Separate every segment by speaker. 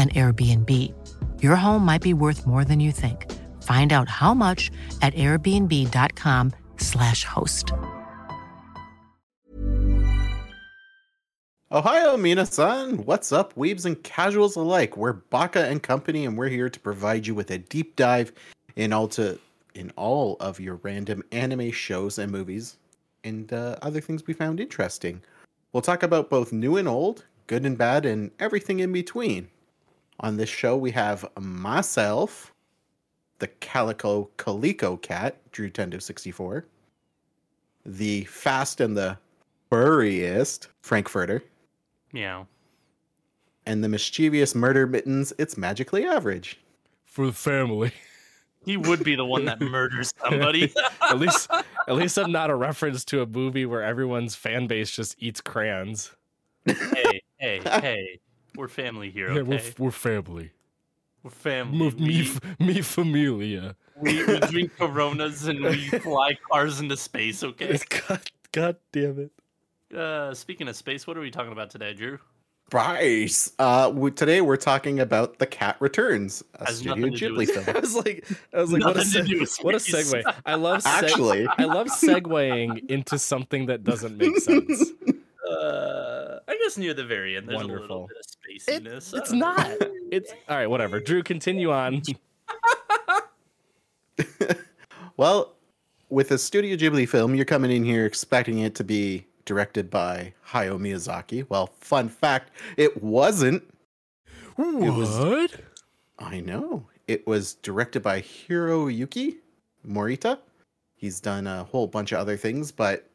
Speaker 1: an Airbnb. Your home might be worth more than you think. Find out how much at airbnb.com/slash host.
Speaker 2: Ohio, Mina-san! What's up, weebs and casuals alike? We're Baka and Company, and we're here to provide you with a deep dive in all to in all of your random anime shows and movies, and uh, other things we found interesting. We'll talk about both new and old, good and bad, and everything in between. On this show, we have myself, the Calico Calico Cat, Drewtendo64, the fast and the furriest Frankfurtter,
Speaker 3: Meow.
Speaker 2: and the mischievous murder mittens, it's magically average.
Speaker 4: for the family.
Speaker 3: He would be the one that murders somebody.
Speaker 4: at least, at least I'm not a reference to a movie where everyone's fan base just eats crayons.
Speaker 3: hey, hey, hey. We're family here,
Speaker 4: Yeah, we're, we're family.
Speaker 3: We're family.
Speaker 4: Move me,
Speaker 3: We,
Speaker 4: f- me familia.
Speaker 3: we, we drink Coronas and we fly cars into space, okay?
Speaker 4: God, God damn it!
Speaker 3: Uh, speaking of space, what are we talking about today, Drew?
Speaker 2: Bryce, uh, we, today we're talking about The Cat Returns, a
Speaker 3: Has
Speaker 2: Studio
Speaker 3: nothing to do
Speaker 2: Ghibli film.
Speaker 4: I was like, I was like, what a,
Speaker 3: Nothing to
Speaker 4: se-
Speaker 3: do with
Speaker 4: what a segue. I love seg-
Speaker 2: Actually,
Speaker 4: I love segueing into something that doesn't make sense.
Speaker 3: I guess near the very end, there's a
Speaker 4: Wonderful.
Speaker 3: little bit of
Speaker 4: It, it's not. It's all right. Whatever. Drew, continue on.
Speaker 2: well, with a Studio Ghibli film, you're coming in here expecting it to be directed by Hayao Miyazaki. Well, fun fact, it wasn't. it was-
Speaker 4: What?
Speaker 2: I know. It was directed by Hiroyuki Morita. He's done a whole bunch of other things, but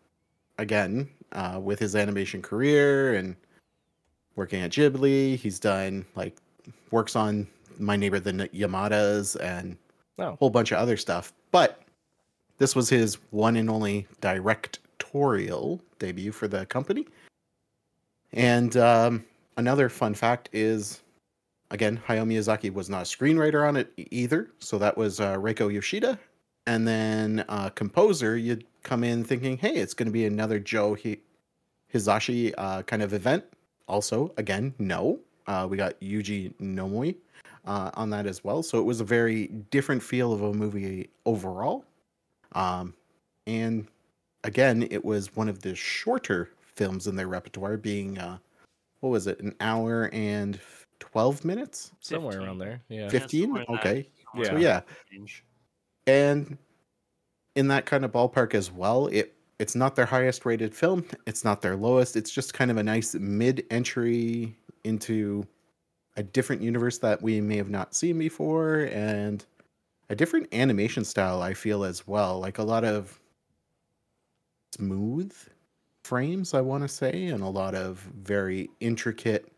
Speaker 2: again, uh, with his animation career and working at Ghibli, he's done like works on My Neighbor the Yamadas and a
Speaker 4: Oh.
Speaker 2: whole bunch of other stuff. But this was his one and only directorial debut for the company. And um, another fun fact is again, Hayao Miyazaki was not a screenwriter on it either. So that was uh, Reiko Yoshida. And then uh, composer, you'd come in thinking, hey, it's going to be another Joe Hisaishi uh, kind of event. Also, again, no. Uh, we got Yuji Nomi uh, on that as well. So it was a very different feel of a movie overall. Um, and again, it was one of the shorter films in their repertoire, being, uh, what was it, an hour and 12 minutes?
Speaker 4: Somewhere
Speaker 3: 15.
Speaker 4: around there. Yeah.
Speaker 3: Yeah,
Speaker 2: 15?
Speaker 3: somewhere in that-
Speaker 2: Okay.
Speaker 3: somewhere
Speaker 2: So yeah, and in that kind of ballpark as well it it's not their highest rated film it's not their lowest it's just kind of a nice mid entry into a different universe that we may have not seen before and a different animation style i feel as well like a lot of smooth frames i want to say and a lot of very intricate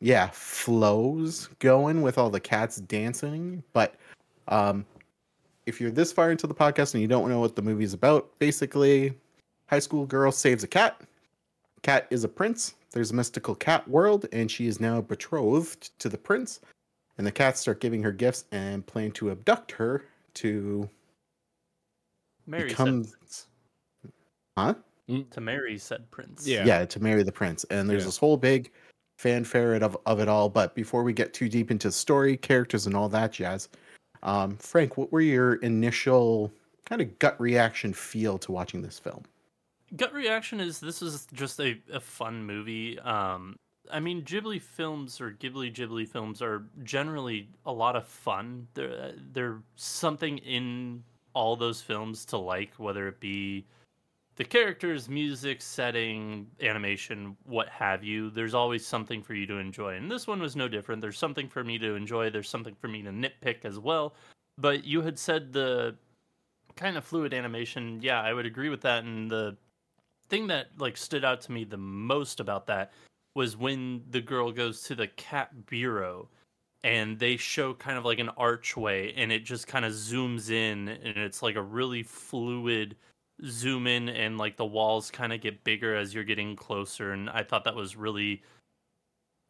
Speaker 2: yeah flows going with all the cats dancing. But um, if you're this far into the podcast and you don't know what the movie's about, basically, high school girl saves a cat. Cat is a prince. There's a mystical cat world, and she is now betrothed to the prince. And the cats start giving her gifts and plan to abduct her to
Speaker 3: marry
Speaker 2: Become-
Speaker 3: said prince.
Speaker 2: huh? Mm.
Speaker 3: To marry said prince.
Speaker 4: Yeah.
Speaker 2: yeah to marry the prince and there's
Speaker 4: Yeah.
Speaker 2: this whole big fanfare of, of it all but before we get too deep into story characters and all that jazz um, frank what were your initial kind of gut reaction feel to watching this film?
Speaker 3: Gut reaction is this is just a, a fun movie. Um i mean ghibli films or ghibli ghibli films are generally a lot of fun. There there's something in all those films to like whether it be the characters music setting animation what have you there's always something for you to enjoy. And this one was no different. There's something for me to enjoy. There's something for me to nitpick as well. But you had said the kind of fluid animation. Yeah i would agree with that. And the thing that like stood out to me the most about that was when the girl goes to the cat bureau and they show kind of like an archway and it just kind of zooms in and it's like a really fluid zoom in and like the walls kind of get bigger as you're getting closer and i thought that was really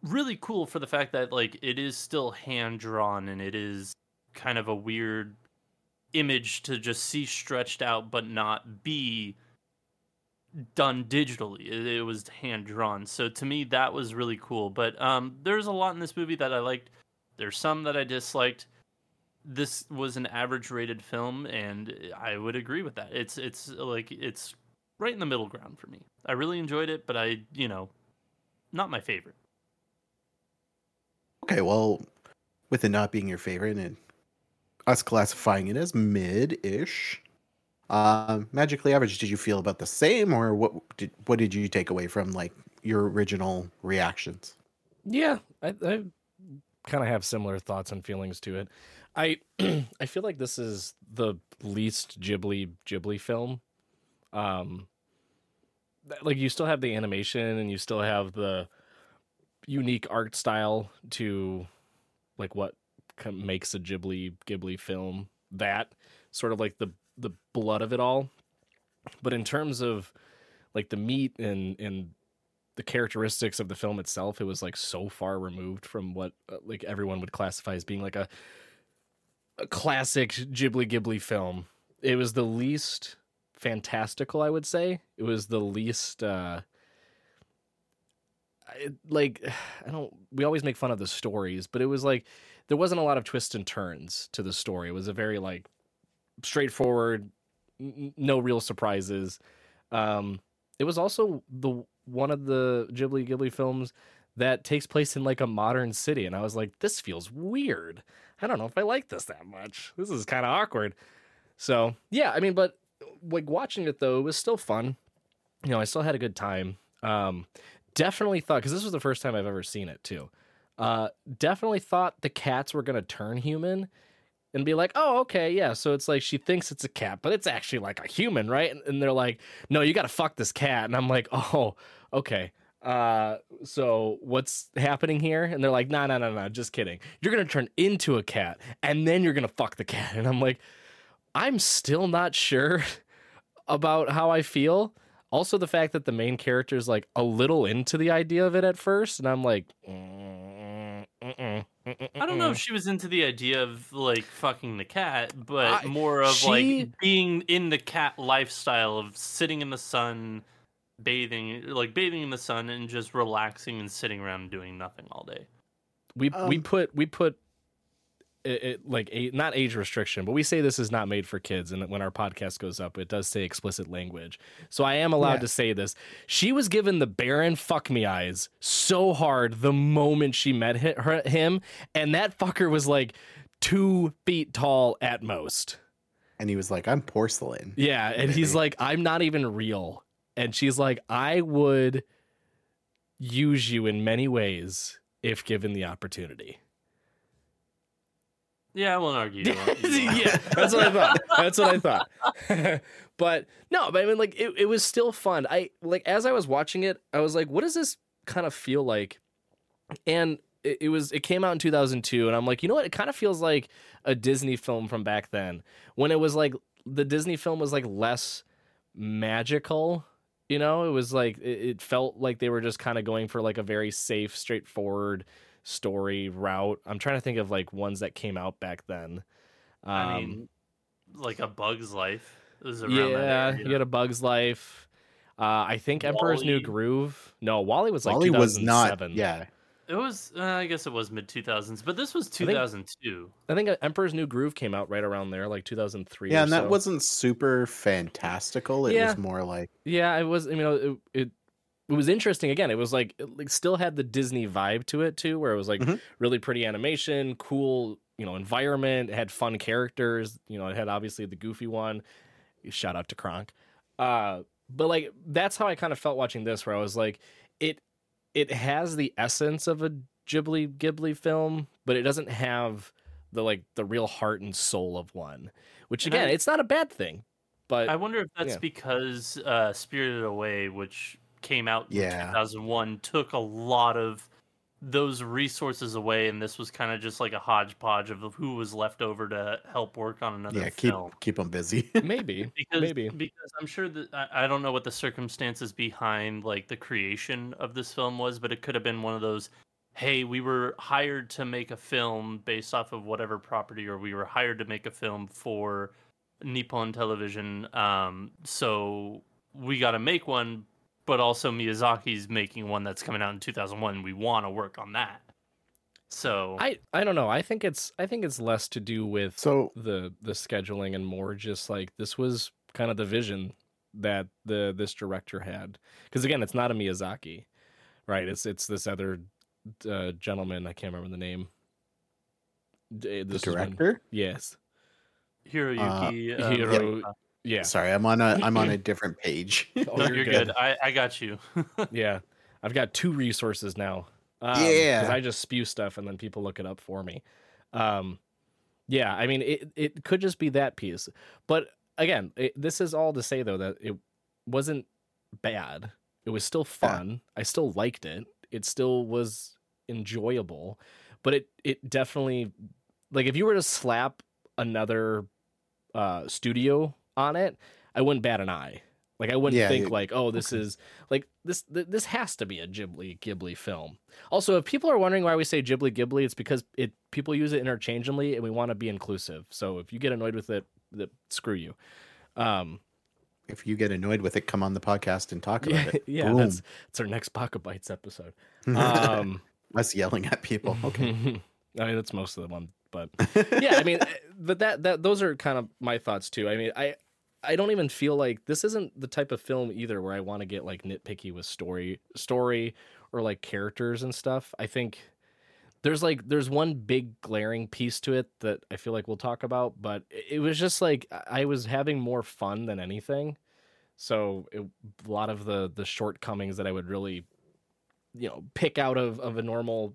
Speaker 3: really cool for the fact that like it is still hand drawn and it is kind of a weird image to just see stretched out but not be done digitally. It, it was hand drawn. So to me, that was really cool. But um, there's a lot in this movie that I liked. There's some that I disliked. This was an average rated film, and I would agree with that. It's it's like it's right in the middle ground for me. I really enjoyed it, but I you know, not my favorite.
Speaker 2: okay well with it not being your favorite and us classifying it as mid-ish um magically average did you feel about the same or what did what did you take away from like your original reactions
Speaker 4: Yeah, I, I kind of have similar thoughts and feelings to it. I I feel like this is the least Ghibli Ghibli film. Um, like you still have the animation and you still have the unique art style to like what makes a Ghibli Ghibli film. That sort of like the the blood of it all. But in terms of like the meat and and the characteristics of the film itself, it was like so far removed from what uh, like everyone would classify as being like a a classic Ghibli Ghibli film. It was the least fantastical, I would say. It was the least uh I- like I don't we always make fun of the stories, but it was like there wasn't a lot of twists and turns to the story. It was a very like straightforward, n- no real surprises. Um it was also the one of the Ghibli Ghibli films that takes place in like a modern city and I was like this feels weird. I don't know if I like this that much. This is kind of awkward. So, yeah, I mean but like watching it though it was still fun. You know, I still had a good time. Um definitely thought cuz this was the first time I've ever seen it too. Uh definitely thought the cats were to turn human and be like, "Oh, okay, yeah." So it's like she thinks it's a cat, but it's actually like a human, right? And, and they're like, "No, you got to fuck this cat." And I'm like, "Oh, okay." Uh, so what's happening here? And they're like, "No, no, no, no, just kidding. You're gonna turn into a cat, and then you're gonna fuck the cat." And I'm like, I'm still not sure about how I feel. Also, the fact that the main character is like a little into the idea of it at first, and I'm like, mm, mm-mm, mm-mm,
Speaker 3: I don't know if she was into the idea of like fucking the cat, but
Speaker 4: I-
Speaker 3: more of
Speaker 4: she-
Speaker 3: like being in the cat lifestyle of sitting in the sun, bathing, like bathing in the sun and just relaxing and sitting around and doing nothing all day.
Speaker 4: we we
Speaker 2: Um,
Speaker 4: put we put it, it like a not age restriction, but we say this is not made for kids, and when our podcast goes up, it does say explicit language. So I am allowed
Speaker 2: Yeah.
Speaker 4: to say this. She was given the Baron fuck me eyes so hard the moment she met hi- her, him, and that fucker was like two feet tall at most.
Speaker 2: and he was like i'm porcelain
Speaker 4: Yeah, and he's like, I'm not even real. And she's like, I would use you in many ways if given the opportunity.
Speaker 3: Yeah, I won't argue. you won't- you won't.
Speaker 4: yeah, that's what I thought. That's what I thought. but no, but I mean, like, it, it was still fun. I like as I was watching it, I was like, what does this kind of feel like and it, it was it came out in 2002 and i'm like you know what it kind of feels like a disney film from back then when it was like the disney film was like less magical you know it was like it, it felt like they were just kind of going for like a very safe straightforward story route i'm trying to think of like ones that came out back then um,
Speaker 3: I mean, like a Bug's Life. It was around
Speaker 4: yeah
Speaker 3: that area.
Speaker 4: you had a bug's life uh, I think Emperor's New Groove. No, Wally was like
Speaker 2: Wally was not. Yeah,
Speaker 3: It was, uh, I guess it was mid 2000s, but this was 2002.
Speaker 4: I think uh, Emperor's New Groove came out right around there, like 2003.
Speaker 2: yeah,
Speaker 4: or
Speaker 2: and that
Speaker 4: so.
Speaker 2: wasn't super fantastical. It
Speaker 4: Yeah.
Speaker 2: was more like
Speaker 4: Yeah, it was. You know, it, it it was interesting. Again, it was like it like still had the Disney vibe to it too, where it was like
Speaker 2: Mhm.
Speaker 4: really pretty animation, cool, you know, environment. It had fun characters. You know, it had obviously the goofy one. Shout out to Kronk. Uh, but like that's how I kind of felt watching this, where I was like, it it has the essence of a Ghibli Ghibli film, but it doesn't have the like the real heart and soul of one. Which
Speaker 3: And
Speaker 4: again,
Speaker 3: I-
Speaker 4: it's not a bad thing. But
Speaker 3: I wonder if that's
Speaker 4: yeah.
Speaker 3: because uh, Spirited Away, which came out in
Speaker 2: Yeah.
Speaker 3: 2001, took a lot of those resources away, and this was kind of just like a hodgepodge of who was left over to help work on another
Speaker 2: yeah, keep
Speaker 3: film.
Speaker 2: keep them busy.
Speaker 4: maybe,
Speaker 3: because
Speaker 4: maybe.
Speaker 3: because I'm sure that I, I don't know what the circumstances behind like the creation of this film was, but it could have been one of those. Hey, we were hired to make a film based off of whatever property, or we were hired to make a film for Nippon Television. Um, so we got to make one, but also Miyazaki's making one that's coming out in 2001. We want to work on that. So
Speaker 4: I I don't know. I think it's I think it's less to do with
Speaker 2: so
Speaker 4: the the scheduling and more just like this was kind of the vision that the this director had. Because again, it's not a Miyazaki, right? It's it's this other uh, gentleman. I can't remember the name. D-
Speaker 2: the
Speaker 4: This has been-
Speaker 2: director.
Speaker 4: yes.
Speaker 3: Hiroyuki,
Speaker 4: Uh,
Speaker 3: uh,
Speaker 4: Hiro-
Speaker 3: Murata.
Speaker 4: Yeah.
Speaker 2: Sorry, I'm on a I'm on a different page.
Speaker 4: Oh,
Speaker 3: no, you're, good. I, I got you.
Speaker 4: yeah. I've got two resources now. Um,
Speaker 2: Yeah.
Speaker 4: Because I just spew stuff and then people look it up for me. Um, yeah, I mean, it, it could just be that piece. But again, it, this is all to say, though, that it wasn't bad. It was still fun. I still liked it. It still was enjoyable. But it, it definitely, like, if you were to slap another uh, studio on it, I wouldn't bat an eye. Like I wouldn't
Speaker 2: Yeah,
Speaker 4: think
Speaker 2: it-
Speaker 4: like, oh, this is like this. Th- this has to be a Ghibli Ghibli film. Also, if people are wondering why we say Ghibli Ghibli, it's because it people use it interchangeably, and we want to be inclusive. So if you get annoyed with it, that screw you. Um,
Speaker 2: if you get annoyed with it, come on the podcast and talk about
Speaker 4: yeah,
Speaker 2: it.
Speaker 4: yeah,
Speaker 2: Boom.
Speaker 4: that's that's our next Pocket Bites episode. Um,
Speaker 2: Us yelling at people. Okay.
Speaker 4: I mean, that's most of the one, but yeah, I mean, eh, but that that those are kind of my thoughts too. I mean, I I don't even feel like this isn't the type of film either where I want to get like nitpicky with story story or like characters and stuff. I think there's like there's one big glaring piece to it that I feel like we'll talk about, but it was just like I was having more fun than anything. So it, a lot of the the shortcomings that I would really you know pick out of of a normal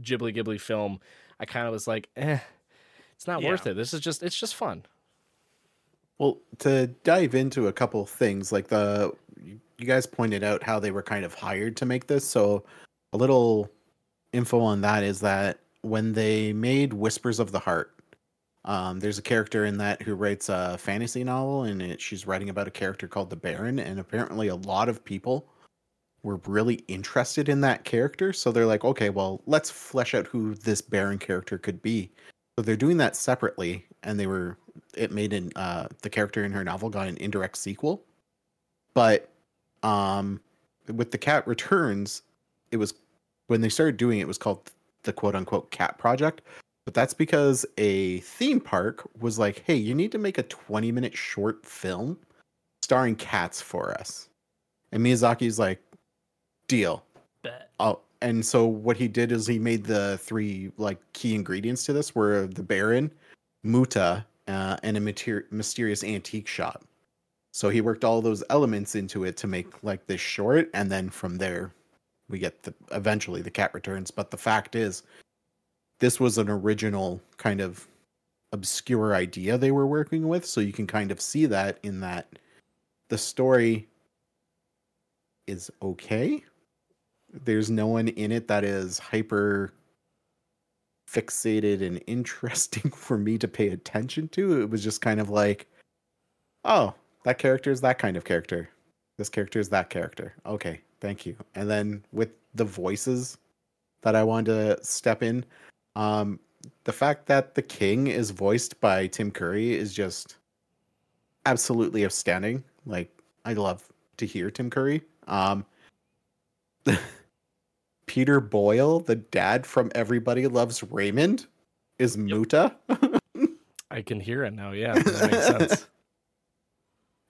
Speaker 4: Ghibli Ghibli film, I kind of was like, eh, it's not
Speaker 3: Yeah.
Speaker 4: worth it. This is just it's just fun.
Speaker 2: Well, to dive into a couple things, like the you guys pointed out how they were kind of hired to make this. So, a little info on that is that when they made Whispers of the Heart, um, there's a character in that who writes a fantasy novel, and it, she's writing about a character called the Baron. And apparently, a lot of people were really interested in that character. So they're like, okay, well, let's flesh out who this Baron character could be. So they're doing that separately, and they were it made an uh the character in her novel got an indirect sequel. But um with the Cat Returns, it was when they started doing it, it was called the quote unquote Cat Project. But that's because a theme park was like, hey, you need to make a 20 minute short film starring cats for us. And Miyazaki's like, deal.
Speaker 3: Bet.
Speaker 2: Oh, and so what he did is he made the three like key ingredients to this were the Baron, Muta, uh, and a mater- mysterious antique shop. So he worked all those elements into it to make like this short, and then from there, we get the eventually the cat returns. But the fact is, this was an original kind of obscure idea they were working with, so you can kind of see that in that the story is okay there's no one in it that is hyper fixated and interesting for me to pay attention to. It was just kind of like, oh, that character is that kind of character. This character is that character. Okay, thank you. And then with the voices that I wanted to step in, um, the fact that the king is voiced by Tim Curry is just absolutely outstanding. Like I love to hear Tim Curry. Um, Peter Boyle, the dad from Everybody Loves Raymond, is Muta.
Speaker 4: I can hear it now. Yeah, that makes sense.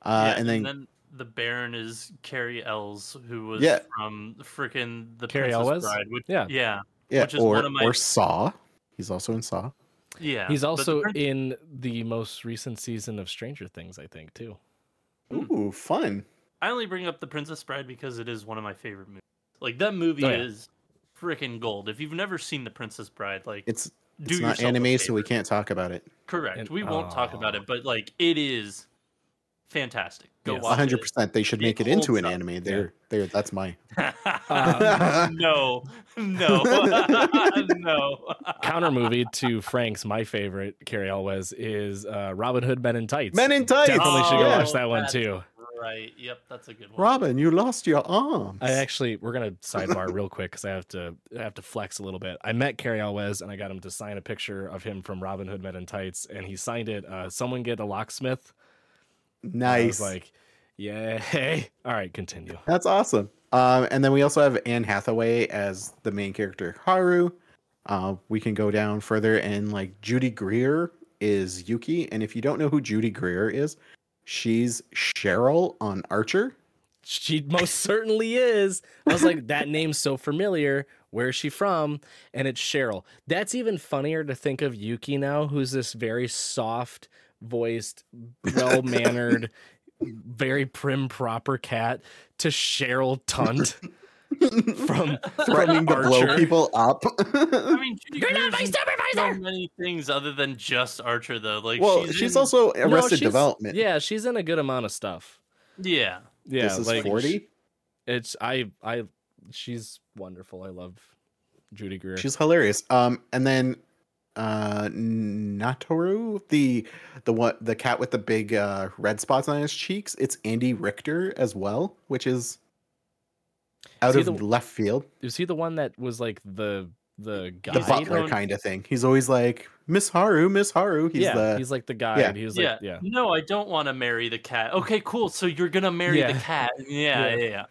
Speaker 2: Uh,
Speaker 3: Yeah,
Speaker 2: and then,
Speaker 3: the Baron is Cary Elwes, who was
Speaker 2: Yeah.
Speaker 3: from freaking the
Speaker 4: Cary
Speaker 3: Princess
Speaker 4: Elwes?
Speaker 3: Bride. Which,
Speaker 4: Yeah.
Speaker 3: yeah,
Speaker 2: yeah,
Speaker 3: which is
Speaker 2: or
Speaker 3: one of my-
Speaker 2: or Saw. He's also in Saw.
Speaker 3: yeah.
Speaker 4: He's
Speaker 3: but the
Speaker 4: also in the most recent season of Stranger Things, I think, too.
Speaker 2: Ooh, fun.
Speaker 3: I only bring up the Princess Bride because it is one of my favorite movies. Like that movie
Speaker 4: Oh, yeah.
Speaker 3: is freaking gold. If you've never seen the Princess Bride, like
Speaker 2: It's
Speaker 3: do
Speaker 2: it's not anime, so we can't talk about it.
Speaker 3: Correct.
Speaker 4: And-
Speaker 3: we won't talk about it, but like it is fantastic. Go
Speaker 4: Yes.
Speaker 3: watch
Speaker 2: hundred
Speaker 3: it.
Speaker 2: percent. They should
Speaker 3: It
Speaker 2: make it into an
Speaker 3: up.
Speaker 2: anime. There, there. That's my.
Speaker 3: no, no, no.
Speaker 4: Counter movie to Frank's my favorite Cary Elwes is uh, Robin Hood Men in Tights.
Speaker 2: Men in Tights.
Speaker 4: Definitely should go
Speaker 2: Yeah.
Speaker 4: watch that one too.
Speaker 3: Right. Yep. That's a good one.
Speaker 2: Robin, you lost your arms.
Speaker 4: I actually we're gonna sidebar real quick because I have to I have to flex a little bit. I met Cary Elwes and I got him to sign a picture of him from Robin Hood Men in Tights, and he signed it. Uh, Someone get a locksmith. And I was
Speaker 2: nice.
Speaker 4: like, yeah, hey, all right, continue.
Speaker 2: That's awesome. Um, and then we also have Anne Hathaway as the main character, Haru. Uh, we can go down further, and like Judy Greer is Yuki. And if you don't know who Judy Greer is, she's Cheryl on Archer.
Speaker 4: She most certainly is. I was like, that name's so familiar. Where is she from? And it's Cheryl. That's even funnier to think of Yuki now, who's this very soft voiced, well mannered, very prim proper cat, to Cheryl Tunt from
Speaker 2: Threatening to blow people up.
Speaker 3: I mean, Judy
Speaker 4: You're not my
Speaker 3: in
Speaker 4: supervisor!
Speaker 3: So many things other than just Archer, though. Like,
Speaker 2: well,
Speaker 3: she's,
Speaker 2: she's,
Speaker 3: in-
Speaker 2: also
Speaker 4: No,
Speaker 2: Arrested
Speaker 4: she's-
Speaker 2: Development.
Speaker 4: Yeah, she's in a good amount of stuff.
Speaker 3: yeah.
Speaker 4: Yeah,
Speaker 2: this is
Speaker 4: like
Speaker 2: forty.
Speaker 4: It's I I she's wonderful. I love Judy Greer.
Speaker 2: She's hilarious. Um, and then uh Natoru, the the one the cat with the big uh red spots on his cheeks, it's Andy Richter as well, which is out
Speaker 4: he
Speaker 2: of
Speaker 4: the-
Speaker 2: left field.
Speaker 4: is he the one that was like the the guy?
Speaker 2: The butler kind of thing. He's always like, Miss Haru, Miss Haru. He's
Speaker 4: yeah,
Speaker 2: the
Speaker 4: he's like the guy.
Speaker 2: yeah.
Speaker 4: and He was
Speaker 3: yeah.
Speaker 4: like, yeah.
Speaker 3: No, I don't want to marry the cat. Okay, cool. So you're gonna marry
Speaker 4: Yeah.
Speaker 3: the cat. Yeah,
Speaker 4: Yeah.
Speaker 3: yeah, yeah.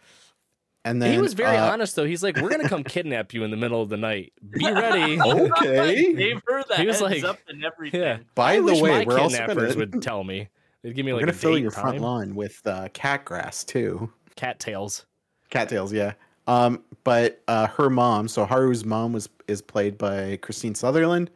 Speaker 2: and then
Speaker 4: he was very
Speaker 2: uh,
Speaker 4: honest though. He's like, "We're gonna come kidnap you in the middle of the night. Be ready."
Speaker 2: Okay.
Speaker 3: Gave her the
Speaker 4: He was
Speaker 3: heads
Speaker 4: like-
Speaker 3: up and everything.
Speaker 4: yeah.
Speaker 2: By
Speaker 4: I
Speaker 2: the way,
Speaker 4: my
Speaker 2: we're also
Speaker 4: kidnappers
Speaker 2: gonna,
Speaker 4: would tell me. They'd give me
Speaker 2: we're
Speaker 4: like
Speaker 2: gonna
Speaker 4: a
Speaker 2: fill
Speaker 4: date
Speaker 2: your
Speaker 4: and
Speaker 2: front lawn with uh, cat grass too.
Speaker 4: Cattails.
Speaker 2: Cattails, yeah. Um, but uh, her mom, so Haru's mom was is played by Kristine Sutherland,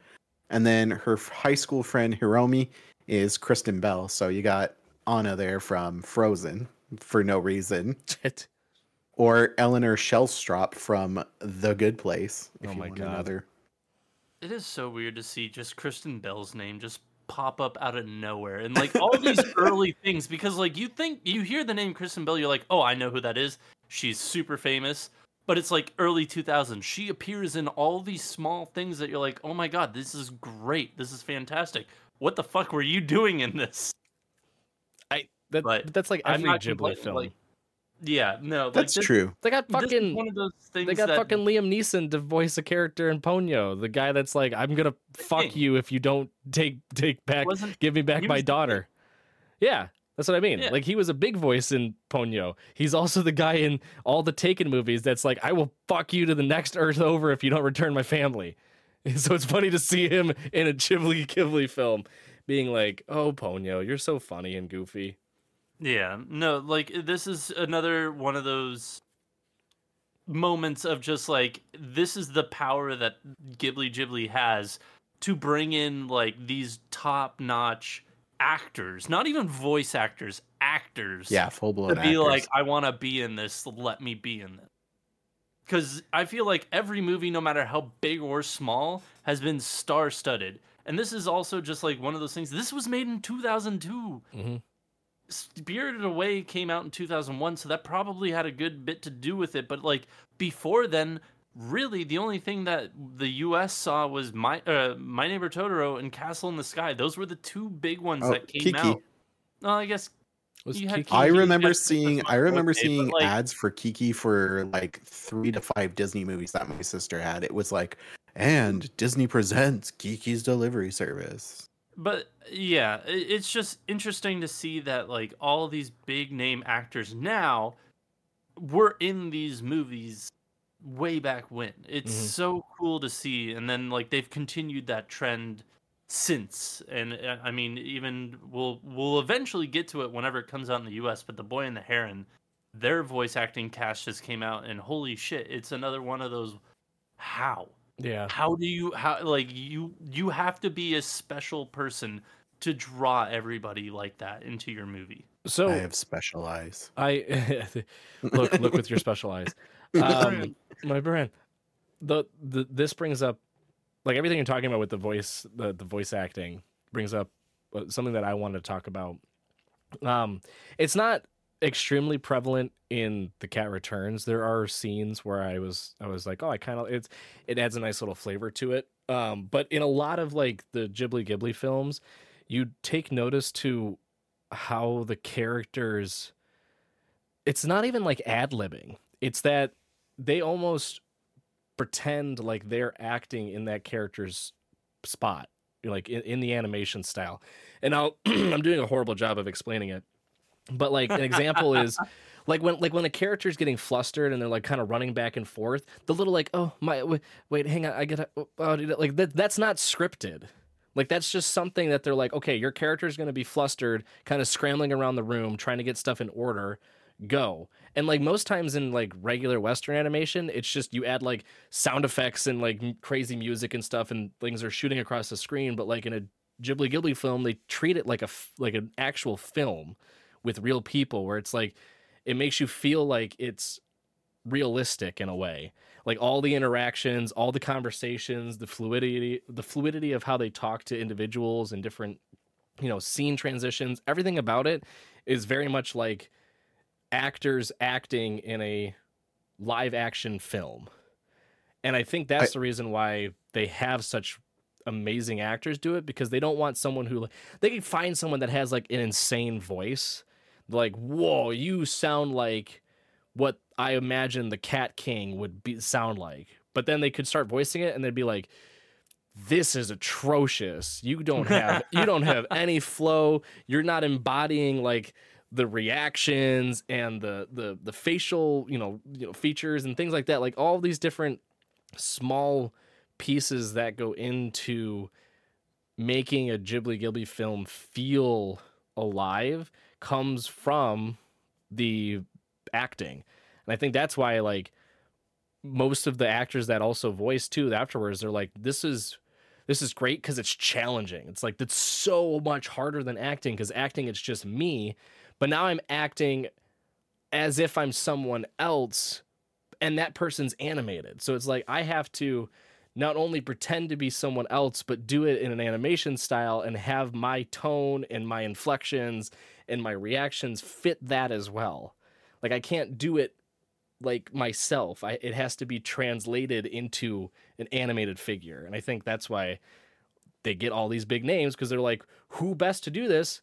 Speaker 2: and then her high school friend Hiromi is Kristen Bell. So you got Anna there from Frozen for no reason, or Eleanor Shellstrop from The Good Place. If
Speaker 4: Oh
Speaker 2: you
Speaker 4: my
Speaker 2: want
Speaker 4: God.
Speaker 2: another.
Speaker 3: It is so weird to see just Kristen Bell's name just pop up out of nowhere and like all these early things because like you think you hear the name Kristen Bell, you're like, oh, I know who that is. She's super famous. But it's like early 2000s. She appears in all these small things that you're like, oh my god, this is great. This is fantastic. What the fuck were you doing in this?
Speaker 4: I that,
Speaker 3: But
Speaker 4: but that's like
Speaker 3: I'm
Speaker 4: every
Speaker 3: not
Speaker 4: Ghibli
Speaker 3: complaining,
Speaker 4: film.
Speaker 3: like, yeah, no, like,
Speaker 2: That's
Speaker 3: this-
Speaker 2: true.
Speaker 4: they got fucking
Speaker 3: one of those things
Speaker 4: they got
Speaker 3: that
Speaker 4: fucking Liam Neeson to voice a character in Ponyo. The guy that's like, I'm gonna fuck
Speaker 3: thing.
Speaker 4: you if you don't take take back give me back my daughter. Yeah, that's what I mean.
Speaker 3: Yeah.
Speaker 4: Like he was a big voice in Ponyo. He's also the guy in all the Taken movies that's like, I will fuck you to the next Earth over if you don't return my family. And so it's funny to see him in a Ghibli Ghibli film, being like, "Oh Ponyo, you're so funny and goofy."
Speaker 3: Yeah, no, like this is another one of those moments of just like this is the power that Ghibli Ghibli has to bring in like these top-notch actors, not even voice actors, actors.
Speaker 2: Yeah, full blown.
Speaker 3: to be like I want to be in this, let me be in this. Cuz I feel like every movie no matter how big or small has been star-studded. And this is also just like one of those things. This was made in 2002.
Speaker 4: Mhm.
Speaker 3: Spirited Away came out in 2001, so that probably had a good bit to do with it. But like before then, really the only thing that the U.S. saw was my uh, My Neighbor Totoro and Castle in the Sky. Those were the two big ones
Speaker 2: Oh,
Speaker 3: that came
Speaker 2: Kiki.
Speaker 3: out. Well, I guess
Speaker 4: Was
Speaker 3: you had
Speaker 4: Kiki-
Speaker 2: I
Speaker 3: Kiki, you
Speaker 2: remember
Speaker 3: had
Speaker 2: seeing I remember
Speaker 3: Birthday, but,
Speaker 2: seeing
Speaker 3: like,
Speaker 2: ads for Kiki for like three to five Disney movies that my sister had. It was like, and Disney presents Kiki's Delivery Service.
Speaker 3: But yeah, it's just interesting to see that like all these big name actors now were in these movies way back when. It's
Speaker 4: Mhm.
Speaker 3: so cool to see, and then like they've continued that trend since. And uh, I mean, even we'll we'll eventually get to it whenever it comes out in the U.S. But the Boy and the Heron, their voice acting cast just came out, and holy shit, it's another one of those. How?
Speaker 4: yeah.
Speaker 3: how do you how like you you have to be a special person to draw everybody like that into your movie
Speaker 4: So
Speaker 2: I have special eyes.
Speaker 4: I look look with your special eyes. Um, my brand. The, the this brings up like everything you're talking about with the voice the, the voice acting brings up uh, something that I wanted to talk about. Um, it's not extremely prevalent in the cat returns there are scenes where i was i was like oh i kind of it's it adds a nice little flavor to it um but in a lot of like the ghibli ghibli films you take notice to how the characters it's not even like ad libbing it's that they almost pretend like they're acting in that character's spot like in, in the animation style. And i'll i'm doing a horrible job of explaining it but like an example is like when like when a character's getting flustered and they're like kind of running back and forth the little like oh my wait, wait hang on i gotta oh, dude," like that that's not scripted. Like that's just something that they're like okay your character's gonna be flustered kind of scrambling around the room trying to get stuff in order go. And like most times in like regular western animation it's just you add like sound effects and like crazy music and stuff and things are shooting across the screen but like in a ghibli ghibli film they treat it like a like an actual film with real people where it's like it makes you feel like it's realistic in a way. Like all the interactions all the conversations the fluidity the fluidity of how they talk to individuals and different you know scene transitions everything about it is very much like actors acting in a live action film. And i think that's
Speaker 2: I-
Speaker 4: the reason why they have such amazing actors do it because they don't want someone who they can find someone that has like an insane voice. Like whoa you sound like what i imagine the cat king would be sound like. But then they could start voicing it and they'd be like this is atrocious. You don't have you don't have any flow. You're not embodying like the reactions and the the the facial you know, you know features and things like that like all these different small pieces that go into making a Ghibli Ghibli film feel alive comes from the acting. And I think that's why like most of the actors that also voice too afterwards they're like this is this is great cuz it's challenging. It's like that's so much harder than acting cuz acting it's just me, but now I'm acting as if I'm someone else and that person's animated. So it's like I have to not only pretend to be someone else, but do it in an animation style and have my tone and my inflections and my reactions fit that as well. Like I can't do it like myself. I, it has to be translated into an animated figure. And I think that's why they get all these big names because they're like, who best to do this?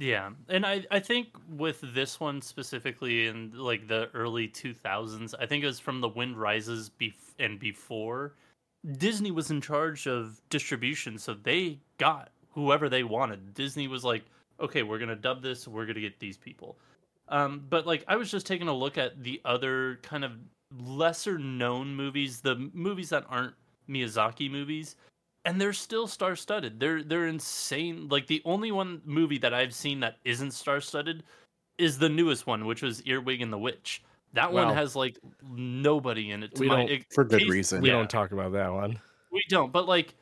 Speaker 3: Yeah, and I I think with this one specifically in like the early 2000s, I think it was from The Wind Rises bef- and before Disney was in charge of distribution, so they got whoever they wanted. Disney was like, "Okay, we're going to dub this, we're going to get these people." Um but like I was just taking a look at the other kind of lesser known movies, the movies that aren't Miyazaki movies, and they're still star studded. They're they're insane. Like the only one movie that I've seen that isn't star studded is the newest one, which was Earwig and the Witch. That one has like nobody in it. to
Speaker 4: We
Speaker 3: my-
Speaker 4: don't-
Speaker 3: it-
Speaker 2: For good
Speaker 3: taste-
Speaker 2: reason.
Speaker 4: We
Speaker 3: yeah,
Speaker 4: don't talk about that one.
Speaker 3: we don't. But like,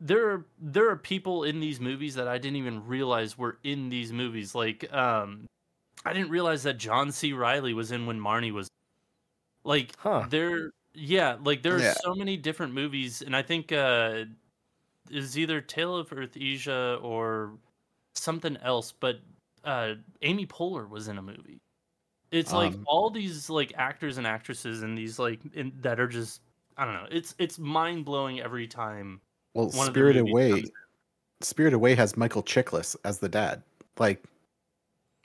Speaker 3: there are there are people in these movies that I didn't even realize were in these movies. Like, um, I didn't realize that John C. Reilly was in when Marnie was. Like,
Speaker 4: Huh.
Speaker 3: there, yeah, like there are
Speaker 2: Yeah.
Speaker 3: so many different movies, and I think uh, is either Tale of Earthsea or something else, but uh, Amy Poehler was in a movie. It's like
Speaker 2: Um,
Speaker 3: all these like actors and actresses and these like in, that are just I don't know. It's it's mind blowing every time.
Speaker 2: Well,
Speaker 3: one of the
Speaker 2: Spirited
Speaker 3: movies
Speaker 2: Away, Spirited Away has Michael Chiklis as the dad. Like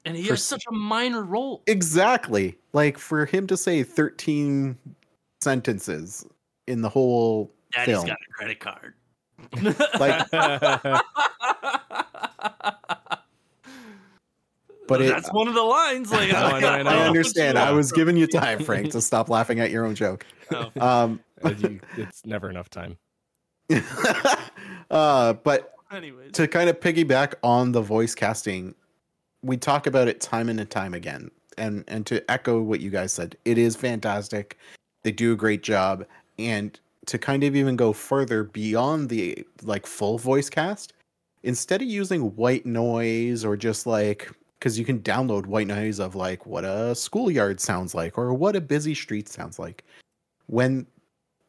Speaker 3: And he
Speaker 2: For
Speaker 3: has such a minor role.
Speaker 2: exactly, like for him to say thirteen sentences in the whole
Speaker 3: Daddy's
Speaker 2: film,
Speaker 3: got a credit card.
Speaker 2: Like- but it,
Speaker 3: that's one of the lines. Like
Speaker 4: No, I know, I know.
Speaker 2: I understand. I was giving you
Speaker 3: time.
Speaker 2: time, Frank, to stop laughing at your own joke.
Speaker 3: Oh.
Speaker 2: Um,
Speaker 4: Uh, it's never enough time.
Speaker 2: uh, but
Speaker 3: Anyways,
Speaker 2: to kind of piggyback on the voice casting, we talk about it time and time again. And and to echo what you guys said, it is fantastic. They do a great job. And to kind of even go further beyond the like full voice cast, instead of using white noise or just like because you can download white noise of like what a schoolyard sounds like or what a busy street sounds like. When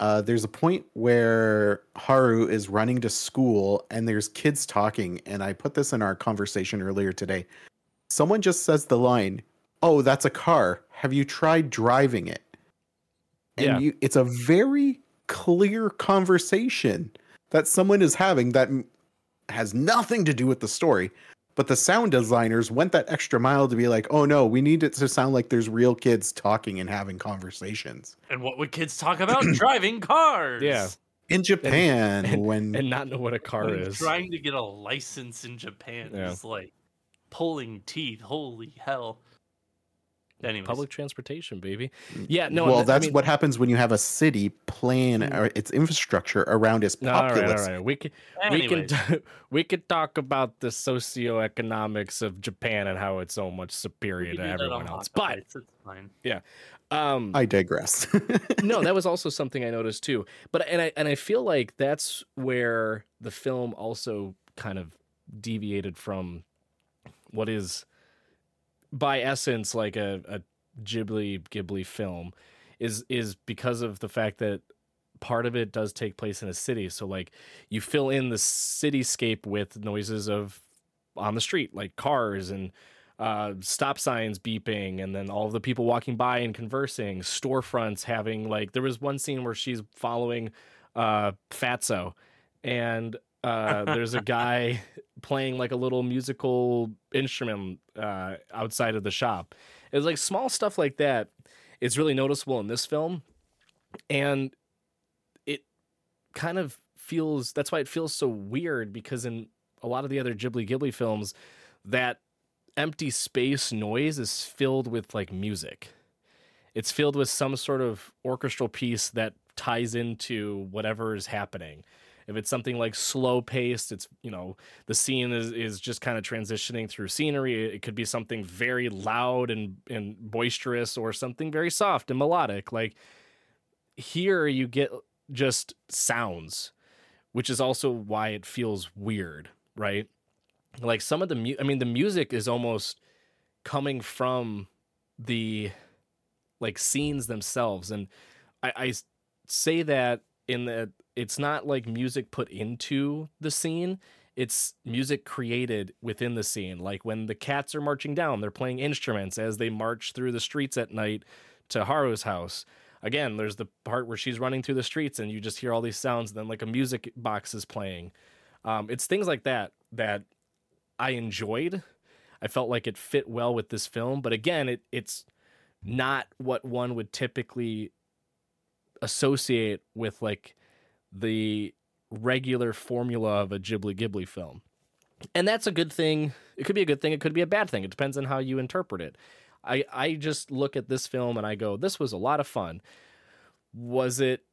Speaker 2: uh, there's a point where Haru is running to school and there's kids talking, and I put this in our conversation earlier today. Someone just says the line, "Oh, that's a car. Have you tried driving it?" And
Speaker 4: Yeah.
Speaker 2: you, it's a very clear conversation that someone is having that has nothing to do with the story. But the sound designers went that extra mile to be like, "Oh no, we need it to sound like there's real kids talking and having conversations."
Speaker 3: and what would kids talk about? Driving cars.
Speaker 4: Yeah.
Speaker 2: In Japan,
Speaker 4: and-
Speaker 2: when
Speaker 4: And not know what a car is,
Speaker 3: Trying to get a license in Japan
Speaker 4: Yeah.
Speaker 3: is like pulling teeth. Holy hell. Anyways,
Speaker 4: Public transportation, baby. Yeah, no.
Speaker 2: well,
Speaker 4: I
Speaker 2: that's
Speaker 4: mean-
Speaker 2: what happens when you have a city plan
Speaker 3: Mm.
Speaker 2: or its infrastructure around its
Speaker 4: No, All right, all right. We can we
Speaker 3: Anyways.
Speaker 4: can we could talk about the socioeconomics of Japan and how it's so much superior
Speaker 3: can
Speaker 4: to everyone else. But
Speaker 3: Bites, it's fine.
Speaker 4: um,
Speaker 2: I digress.
Speaker 4: no, that was also something I noticed too. But and I and I feel like that's where the film also kind of deviated from what is by essence like a, a Ghibli Ghibli film is is because of the fact that part of it does take place in a city. So like you fill in the cityscape with noises of on the street, like cars and uh, stop signs beeping, and then all the people walking by and conversing, storefronts having like there was one scene where she's following uh, Fatso, and uh, there's a guy playing like a little musical instrument uh, outside of the shop. It's like small stuff like that is really noticeable in this film, and it kind of feels that's why it feels so weird because in a lot of the other Ghibli Ghibli films, that empty space noise is filled with like music. It's filled with some sort of orchestral piece that ties into whatever is happening. If it's something like slow paced, it's you know the scene is, is just kind of transitioning through scenery. It could be something very loud and and boisterous, or something very soft and melodic. Like here, you get just sounds, which is also why it feels weird, right? Like some of the mu- I mean, the music is almost coming from the like scenes themselves, and I say that in that it's not like music put into the scene it's music created within the scene. Like when the cats are marching down they're playing instruments as they march through the streets at night to haru's house. Again there's the part where she's running through the streets and you just hear all these sounds and then like a music box is playing. Um, it's things like that that i enjoyed. I felt like it fit well with this film, but again, it it's not what one would typically associate with like the regular formula of a Ghibli Ghibli film. And that's a good thing. It could be a good thing, it could be a bad thing. It depends on how you interpret it. I I just look at this film and I go, this was a lot of fun. Was it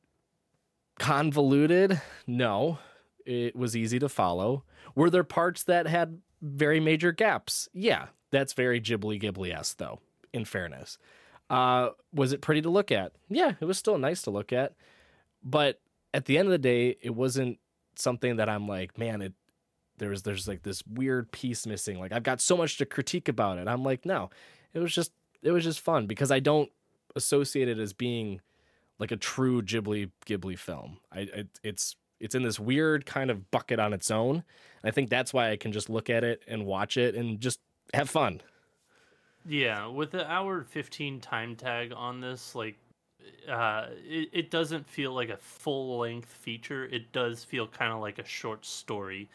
Speaker 4: convoluted? No. It was easy to follow. Were there parts that had very major gaps? Yeah. That's very Ghibli Ghibli esque, though, in fairness. Uh, was it pretty to look at? Yeah, it was still nice to look at. But at the end of the day, it wasn't something that I'm like, man, it there's there's like this weird piece missing. Like I've got so much to critique about it. I'm like, no, it was just it was just fun because I don't associate it as being like a true Ghibli Ghibli film. I it, it's it's in this weird kind of bucket on its own. And I think that's why I can just look at it and watch it and just have fun.
Speaker 3: Yeah, with the hour 15 time tag on this, like, uh, it, it doesn't feel like a full length feature. It does feel kind of like a short story,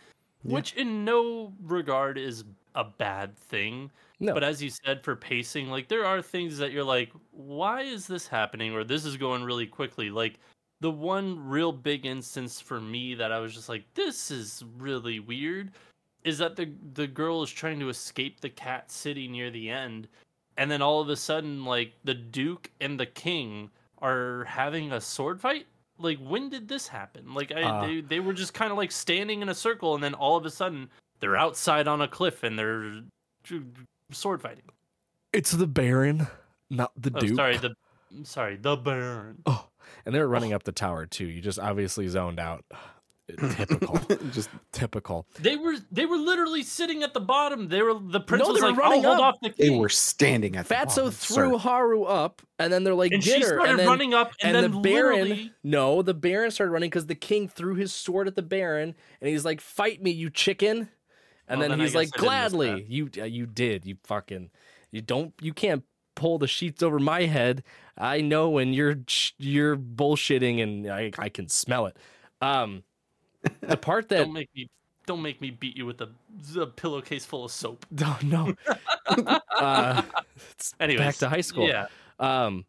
Speaker 2: Yeah.
Speaker 3: which in no regard is a bad thing.
Speaker 4: No.
Speaker 3: But as you said, for pacing, like, there are things that you're like, why is this happening? Or this is going really quickly. Like, the one real big instance for me that I was just like, this is really weird is that the the girl is trying to escape the cat city near the end and then all of a sudden like the duke and the king are having a sword fight like when did this happen like I,
Speaker 4: Uh.
Speaker 3: they, they were just kind of like standing in a circle and then all of a sudden they're outside on a cliff and they're sword fighting
Speaker 4: It's the Baron, not the
Speaker 3: oh, sorry the sorry the baron
Speaker 4: Oh, and they were running up the tower too. You just obviously zoned out. Typical.
Speaker 2: Just
Speaker 4: Typical.
Speaker 3: they were they were literally sitting at the bottom they were the prince
Speaker 4: they
Speaker 3: was
Speaker 4: were
Speaker 3: like
Speaker 4: running
Speaker 3: I'll hold
Speaker 4: up.
Speaker 3: off the
Speaker 2: they were standing at the
Speaker 4: Fatso threw
Speaker 2: sir.
Speaker 4: Haru up, and then they're like,
Speaker 3: and
Speaker 4: "Get
Speaker 3: she
Speaker 4: her,"
Speaker 3: started
Speaker 4: and then,
Speaker 3: running up and,
Speaker 4: and
Speaker 3: then
Speaker 4: the Baron,
Speaker 3: literally
Speaker 4: no, the Baron started running because the king threw his sword at the Baron, and he's like, "Fight me, you chicken!" And
Speaker 3: Well,
Speaker 4: then,
Speaker 3: then
Speaker 4: he's like,
Speaker 3: I didn't miss
Speaker 4: "Gladly, you uh, you did, you fucking, you don't, you can't pull the sheets over my head. I know when you're you're bullshitting, and I I can smell it." Um, the part that
Speaker 3: don't make me don't make me beat you with a, a pillowcase full of soap.
Speaker 4: no no, uh, it's
Speaker 3: Anyways,
Speaker 4: back to high school.
Speaker 3: Yeah,
Speaker 4: Um,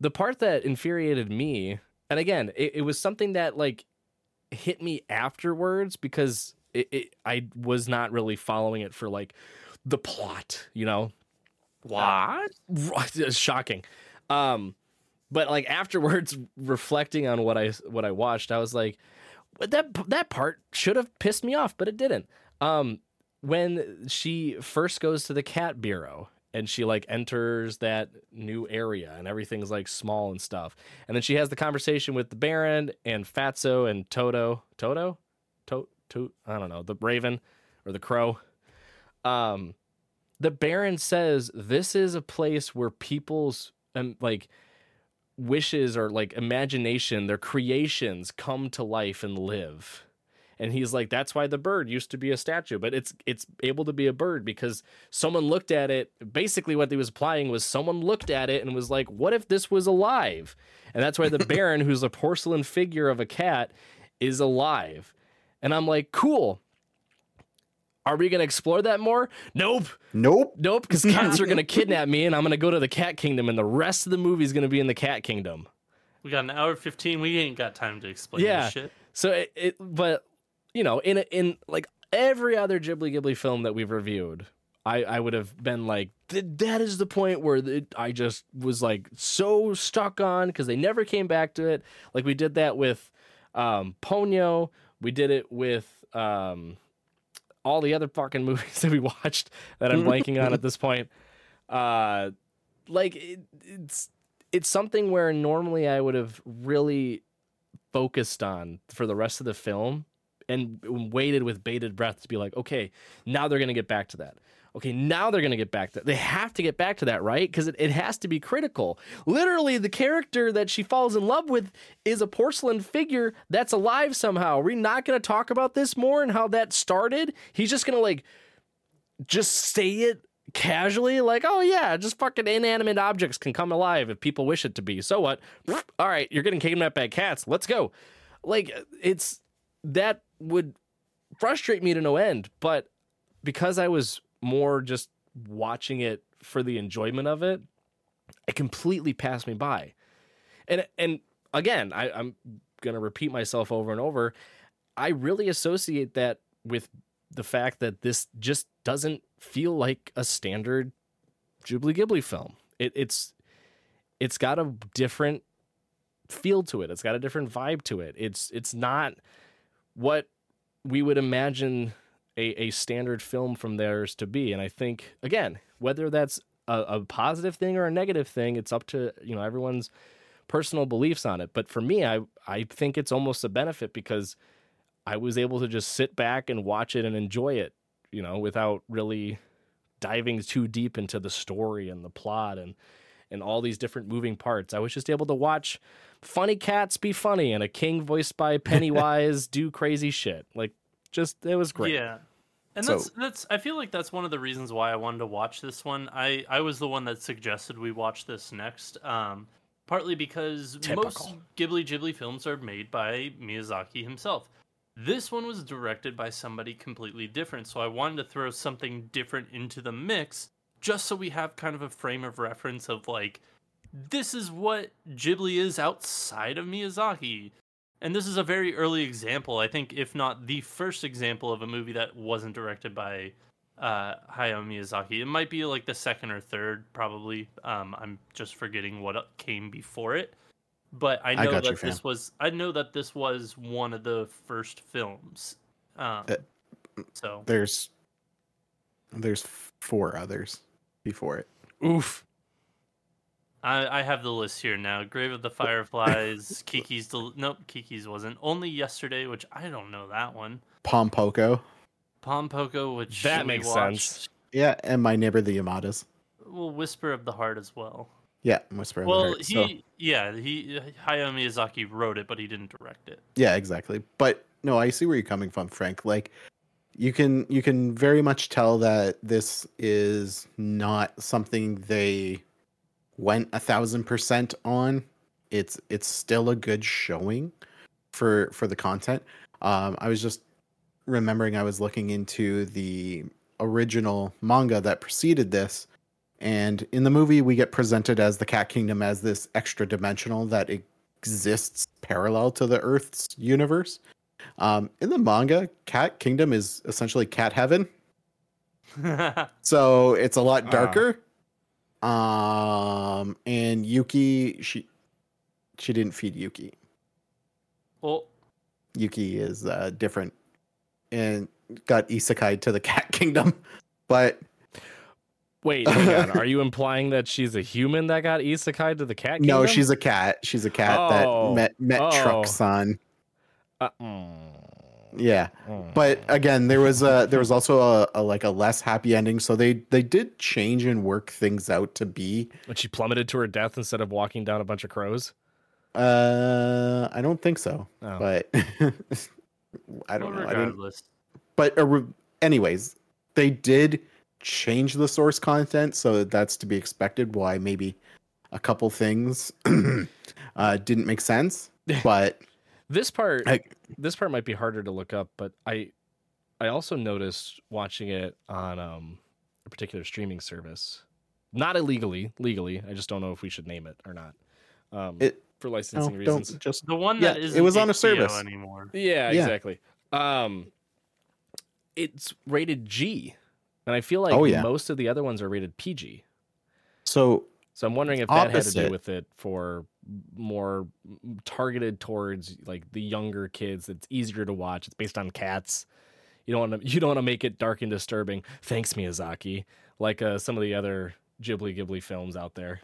Speaker 4: the part that infuriated me, and again, it, it was something that like hit me afterwards because it, it I was not really following it for like the plot, you know.
Speaker 3: what?
Speaker 4: It's shocking. Um, but like afterwards, reflecting on what I what I watched, I was like, "But that that part should have pissed me off, but it didn't. Um, when she first goes to the cat bureau and she like enters that new area and everything's like small and stuff, and then she has the conversation with the Baron and Fatso and Toto, Toto, to, to, I don't know, the Raven or the Crow. Um, the Baron says this is a place where people's um, like wishes or like imagination, their creations come to life and live. And he's like, that's why the bird used to be a statue, but it's it's able to be a bird because someone looked at it. Basically, what he was applying was someone looked at it and was like, what if this was alive? And that's why the Baron, who's a porcelain figure of a cat, is alive. And I'm like, cool. Are we gonna explore that more? Nope.
Speaker 2: Nope.
Speaker 4: Nope, because cats are gonna kidnap me, and I'm gonna go to the cat kingdom, and the rest of the movie is gonna be in the cat kingdom.
Speaker 3: We got an hour fifteen. We ain't got time to explain
Speaker 4: Yeah.
Speaker 3: this shit.
Speaker 4: So it, it but you know, in in like every other Ghibli Ghibli film that we've reviewed, I I would have been like, "Th- that is the point where it, I just was like so stuck on because they never came back to it. Like we did that with um, Ponyo, we did it with um, all the other fucking movies that we watched that I'm blanking on at this point. Uh, like it, it's it's something where normally I would have really focused on for the rest of the film and waited with bated breath to be like, okay, now they're to get back to that. Okay, now they're going to get back to that. They have to get back to that, right? Because it, it has to be critical. Literally, the character that she falls in love with is a porcelain figure that's alive somehow. Are we not going to talk about this more and how that started? He's just going to like just say it casually like oh yeah just fucking inanimate objects can come alive if people wish it to be so what all right you're getting kidnapped by cats let's go like it's that would frustrate me to no end but because i was more just watching it for the enjoyment of it, it completely passed me by. And and again, I, I'm gonna repeat myself over and over. I really associate that with the fact that this just doesn't feel like a standard Ghibli Ghibli film. It, it's it's got a different feel to it. It's got a different vibe to it. It's it's not what we would imagine a, a standard film from theirs to be. And I think again, whether that's a, a positive thing or a negative thing, it's up to you know everyone's personal beliefs on it. But for me, I I think it's almost a benefit because I was able to just sit back and watch it and enjoy it, you know, without really diving too deep into the story and the plot and and all these different moving parts. I was just able to watch funny cats be funny and a king voiced by Pennywise do crazy shit. Like just it was great.
Speaker 3: Yeah. And
Speaker 2: So-
Speaker 3: that's that's I feel like that's one of the reasons why I wanted to watch this one. I I was the one that suggested we watch this next. Um partly because most Ghibli Ghibli films are made by Miyazaki himself. This one was directed by somebody completely different, so I wanted to throw something different into the mix just so we have kind of a frame of reference of like this is what Ghibli is outside of Miyazaki. And this is a very early example, I think, if not the first example of a movie that wasn't directed by uh, Hayao Miyazaki. It might be like the second or third, probably. Um, I'm just forgetting what came before it. But I
Speaker 2: I
Speaker 3: know
Speaker 2: got you,
Speaker 3: that this
Speaker 2: fam.
Speaker 3: was I know that this was one of the first films. Um,
Speaker 2: Uh,
Speaker 3: so
Speaker 2: There's there's four others before it.
Speaker 4: Oof.
Speaker 3: I, I have the list here now. Grave of the Fireflies, Kiki's Del- nope, Kiki's wasn't. Only Yesterday, which I don't know that one.
Speaker 2: Pompoko.
Speaker 3: Pom Poko, which
Speaker 4: That makes sense.
Speaker 2: Yeah, and my neighbor the Yamadas.
Speaker 3: Well, Whisper of the Heart as well.
Speaker 2: Yeah, Whisper of the Heart.
Speaker 3: well, he
Speaker 2: So-
Speaker 3: yeah he Hayao Miyazaki wrote it, but he didn't direct it.
Speaker 2: Yeah, exactly. But no, I see where you're coming from, Frank. Like you can you can very much tell that this is not something they went a thousand percent on. It's it's still a good showing for for the content. Um, I was just remembering I was looking into the original manga that preceded this, and in the movie we get presented as the Cat Kingdom as this extra dimensional that exists parallel to the Earth's universe. Um, in the manga, Cat Kingdom is essentially cat heaven, so it's a lot darker. Um, and Yuki, she she didn't feed Yuki.
Speaker 3: well,
Speaker 2: Yuki is uh, different and got isekai to the Cat Kingdom, but
Speaker 4: Wait, hang on. Are you implying that she's a human that got isekai to the cat kingdom?
Speaker 2: no, she's a cat. She's a cat
Speaker 4: Oh.
Speaker 2: that met met
Speaker 4: Oh.
Speaker 2: Truck-san.
Speaker 4: Uh, mm,
Speaker 2: Yeah.
Speaker 4: mm.
Speaker 2: but again there was a there was also a, a like a less happy ending so they they did change and work things out to be
Speaker 4: when she plummeted to her death instead of walking down a bunch of crows.
Speaker 2: uh i don't think so
Speaker 4: Oh.
Speaker 2: but i don't
Speaker 3: well,
Speaker 2: know i didn't
Speaker 3: regardless.
Speaker 2: but uh, re- anyways they did change the source content so that's to be expected why maybe a couple things uh didn't make sense but
Speaker 4: This part,
Speaker 2: I-
Speaker 4: this part might be harder to look up, but I, I also noticed watching it on um, a particular streaming service, not illegally, legally. I just don't know if we should name it or not. Um,
Speaker 2: It-
Speaker 4: for
Speaker 2: no,
Speaker 4: licensing reasons.
Speaker 2: don't just
Speaker 3: The one
Speaker 2: Yeah,
Speaker 3: that
Speaker 2: it
Speaker 3: isn't
Speaker 2: was on a service.
Speaker 3: anymore.
Speaker 4: Yeah,
Speaker 2: Yeah.
Speaker 4: exactly. Um, it's rated G, and I feel like
Speaker 2: Oh, yeah.
Speaker 4: most of the other ones are rated PG.
Speaker 2: so
Speaker 4: So I'm wondering if that had to do with it for more targeted towards like the younger kids. It's easier to watch. It's based on cats. You don't want to you don't want to make it dark and disturbing. Thanks Miyazaki, like uh, some of the other Ghibli Ghibli films out there.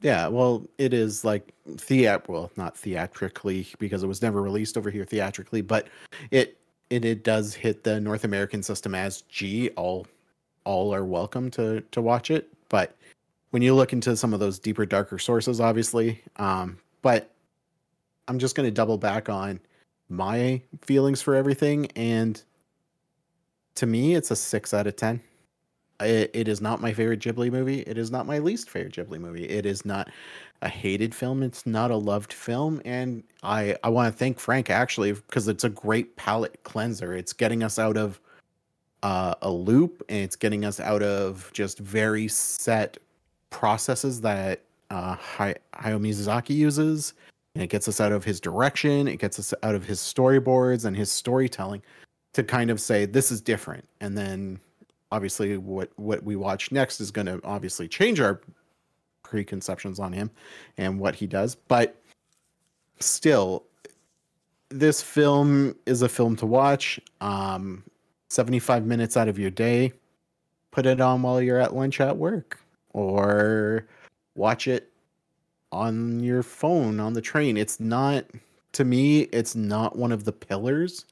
Speaker 2: Yeah, well, it is like theat well, not theatrically because it was never released over here theatrically, but it it, it does hit the North American system as G. All all are welcome to to watch it, but when you look into some of those deeper, darker sources, obviously, um, but I'm just going to double back on my feelings for everything, and to me, it's a six out of ten. It, it is not my favorite Ghibli movie. It is not my least favorite Ghibli movie. It is not a hated film. It's not a loved film. And I, I want to thank Frank actually because it's a great palate cleanser. It's getting us out of uh, a loop and it's getting us out of just very set processes that uh, Hayao Miyazaki uses. And it gets us out of his direction. It gets us out of his storyboards and his storytelling to kind of say this is different. And then obviously what what we watch next is going to obviously change our preconceptions on him and what he does. But still, this film is a film to watch. Um, 75 minutes out of your day, put it on while you're at lunch at work or watch it on your phone on the train. It's not, to me, it's not one of the pillars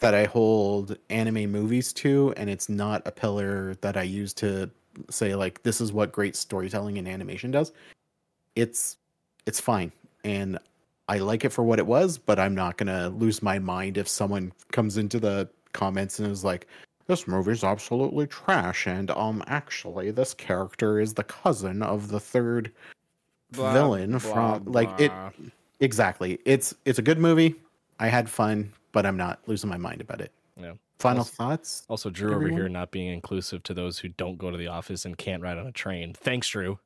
Speaker 2: that I hold anime movies to, and it's not a pillar that I use to say like this is what great storytelling and animation does. It's it's fine, and I like it for what it was, but I'm not gonna lose my mind if someone comes into the comments and is like, "This movie's absolutely trash," and um, actually, this character is the cousin of the third
Speaker 4: Blah,
Speaker 2: villain
Speaker 4: blah,
Speaker 2: from like it. Exactly, it's it's a good movie. I had fun, but I'm not losing my mind about it.
Speaker 4: Yeah.
Speaker 2: Final
Speaker 4: Also-
Speaker 2: thoughts?
Speaker 4: Also, Drew over here not being inclusive to those who don't go to the office and can't ride on a train. Thanks, Drew.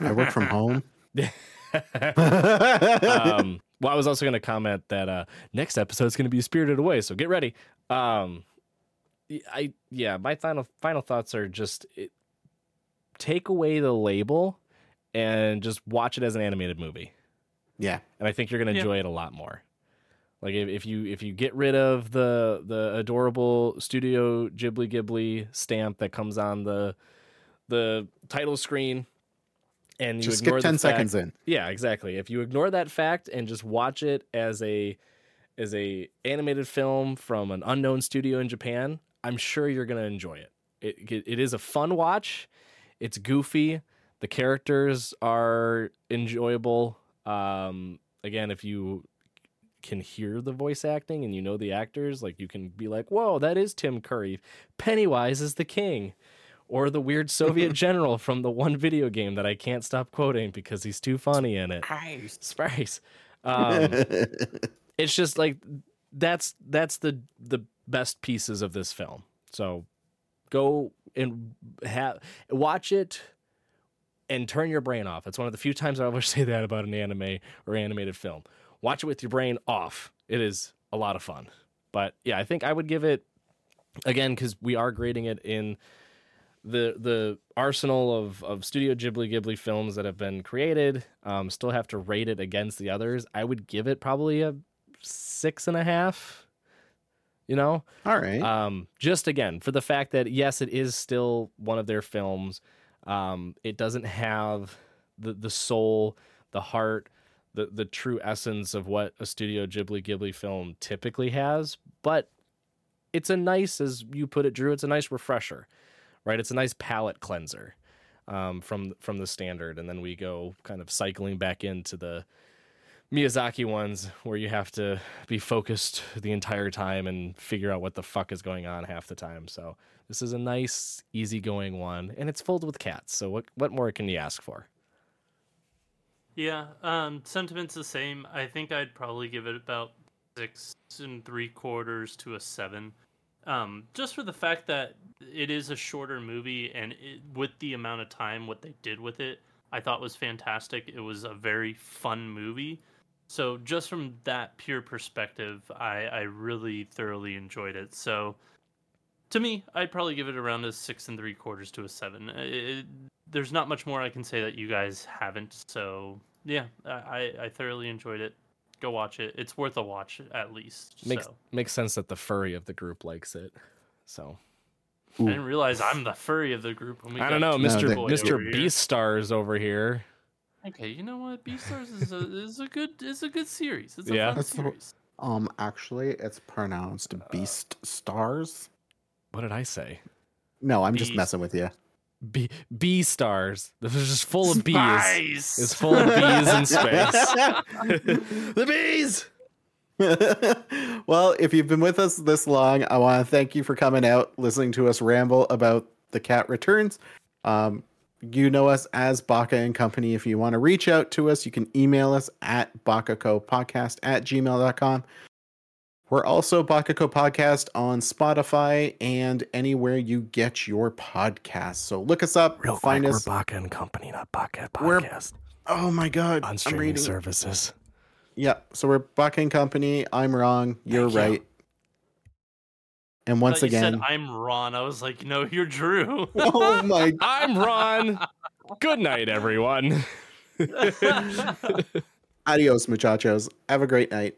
Speaker 2: I work from home.
Speaker 4: um, well, I was also going to comment that uh, next episode is going to be Spirited Away, so get ready. Um, y- I yeah, my final final thoughts are just it, take away the label and just watch it as an animated movie,
Speaker 2: yeah,
Speaker 4: and I think you're going to
Speaker 3: Yeah.
Speaker 4: enjoy it a lot more. Like if, if you if you get rid of the the adorable Studio Ghibli Ghibli stamp that comes on the the title screen, and you
Speaker 2: just
Speaker 4: ignore
Speaker 2: skip
Speaker 4: the
Speaker 2: ten
Speaker 4: fact-
Speaker 2: seconds in.
Speaker 4: yeah, exactly. If you ignore that fact and just watch it as a as a animated film from an unknown studio in Japan, I'm sure you're going to enjoy it. It it- it is a fun watch. It's goofy. The characters are enjoyable. Um, again, if you can hear the voice acting and you know the actors, like you can be like, "Whoa, that is Tim Curry. Pennywise is the king." Or the weird Soviet general from the one video game that I can't stop quoting because he's too funny in it. Spice. Um, it's just like that's that's the the best pieces of this film. So go and have watch it and turn your brain off. It's one of the few times I ever say that about an anime or animated film. Watch it with your brain off. It is a lot of fun. But yeah, I think I would give it again because we are grading it in the the arsenal of of Studio Ghibli Ghibli films that have been created. Um, still have to rate it against the others. I would give it probably a six and a half. You know,
Speaker 2: All right.
Speaker 4: um, just again for the fact that yes, it is still one of their films. Um, it doesn't have the the soul, the heart, the the true essence of what a Studio Ghibli Ghibli film typically has. But it's a nice, as you put it, Drew. It's a nice refresher, right? It's a nice palate cleanser um, from from the standard, and then we go kind of cycling back into the Miyazaki ones where you have to be focused the entire time and figure out what the fuck is going on half the time. So this is a nice, easygoing one, and it's filled with cats. So what what more can you ask for?
Speaker 3: Yeah, um, sentiment's the same. I think I'd probably give it about six and three quarters to a seven. Um, just for the fact that it is a shorter movie, and it, with the amount of time, what they did with it, I thought was fantastic. It was a very fun movie. So just from that pure perspective, I, I really thoroughly enjoyed it. So to me, I'd probably give it around a six and three quarters to a seven. It, there's not much more I can say that you guys haven't. So yeah, I, I- thoroughly enjoyed it. Go watch it. It's worth a watch at least.
Speaker 4: Makes
Speaker 3: so
Speaker 4: makes sense that the furry of the group likes it. So
Speaker 3: I didn't realize I'm the furry of the group. When we
Speaker 4: I don't know,
Speaker 2: No,
Speaker 4: Mister
Speaker 2: they-
Speaker 3: Boy
Speaker 4: Mister
Speaker 3: over here.
Speaker 4: Beast Stars over here.
Speaker 3: Okay, you know what? Beastars is a is a good is a good series. It's a
Speaker 4: Yeah.
Speaker 3: fun
Speaker 2: That's the-
Speaker 3: series.
Speaker 2: um, actually, it's pronounced Beast Stars.
Speaker 4: What did I say?
Speaker 2: No, I'm just
Speaker 3: Beast.
Speaker 2: messing with you.
Speaker 4: B bee stars. This is just full of bees.
Speaker 3: Spice!
Speaker 4: It's full of bees in space. the bees.
Speaker 2: well, if you've been with us this long, I want to thank you for coming out, listening to us ramble about the cat returns. Um, you know us as Baka and Company. If you want to reach out to us, you can email us at bakacopodcast at gmail.com. We're also Bakaco Podcast on Spotify and anywhere you get your podcasts. So look us up,
Speaker 4: Real
Speaker 2: find
Speaker 4: quick,
Speaker 2: us.
Speaker 4: we're Baka and Company, not Baka
Speaker 2: We're-
Speaker 4: Podcast.
Speaker 2: oh my god,
Speaker 4: on streaming services.
Speaker 2: Yeah, so we're Baka and Company. I'm wrong. You're
Speaker 4: Thank you.
Speaker 2: And once again,
Speaker 3: said, I'm Ron. I was like, no, you're Drew.
Speaker 2: oh my!
Speaker 4: I'm Ron. Good night, everyone.
Speaker 2: Adios, muchachos. Have a great night.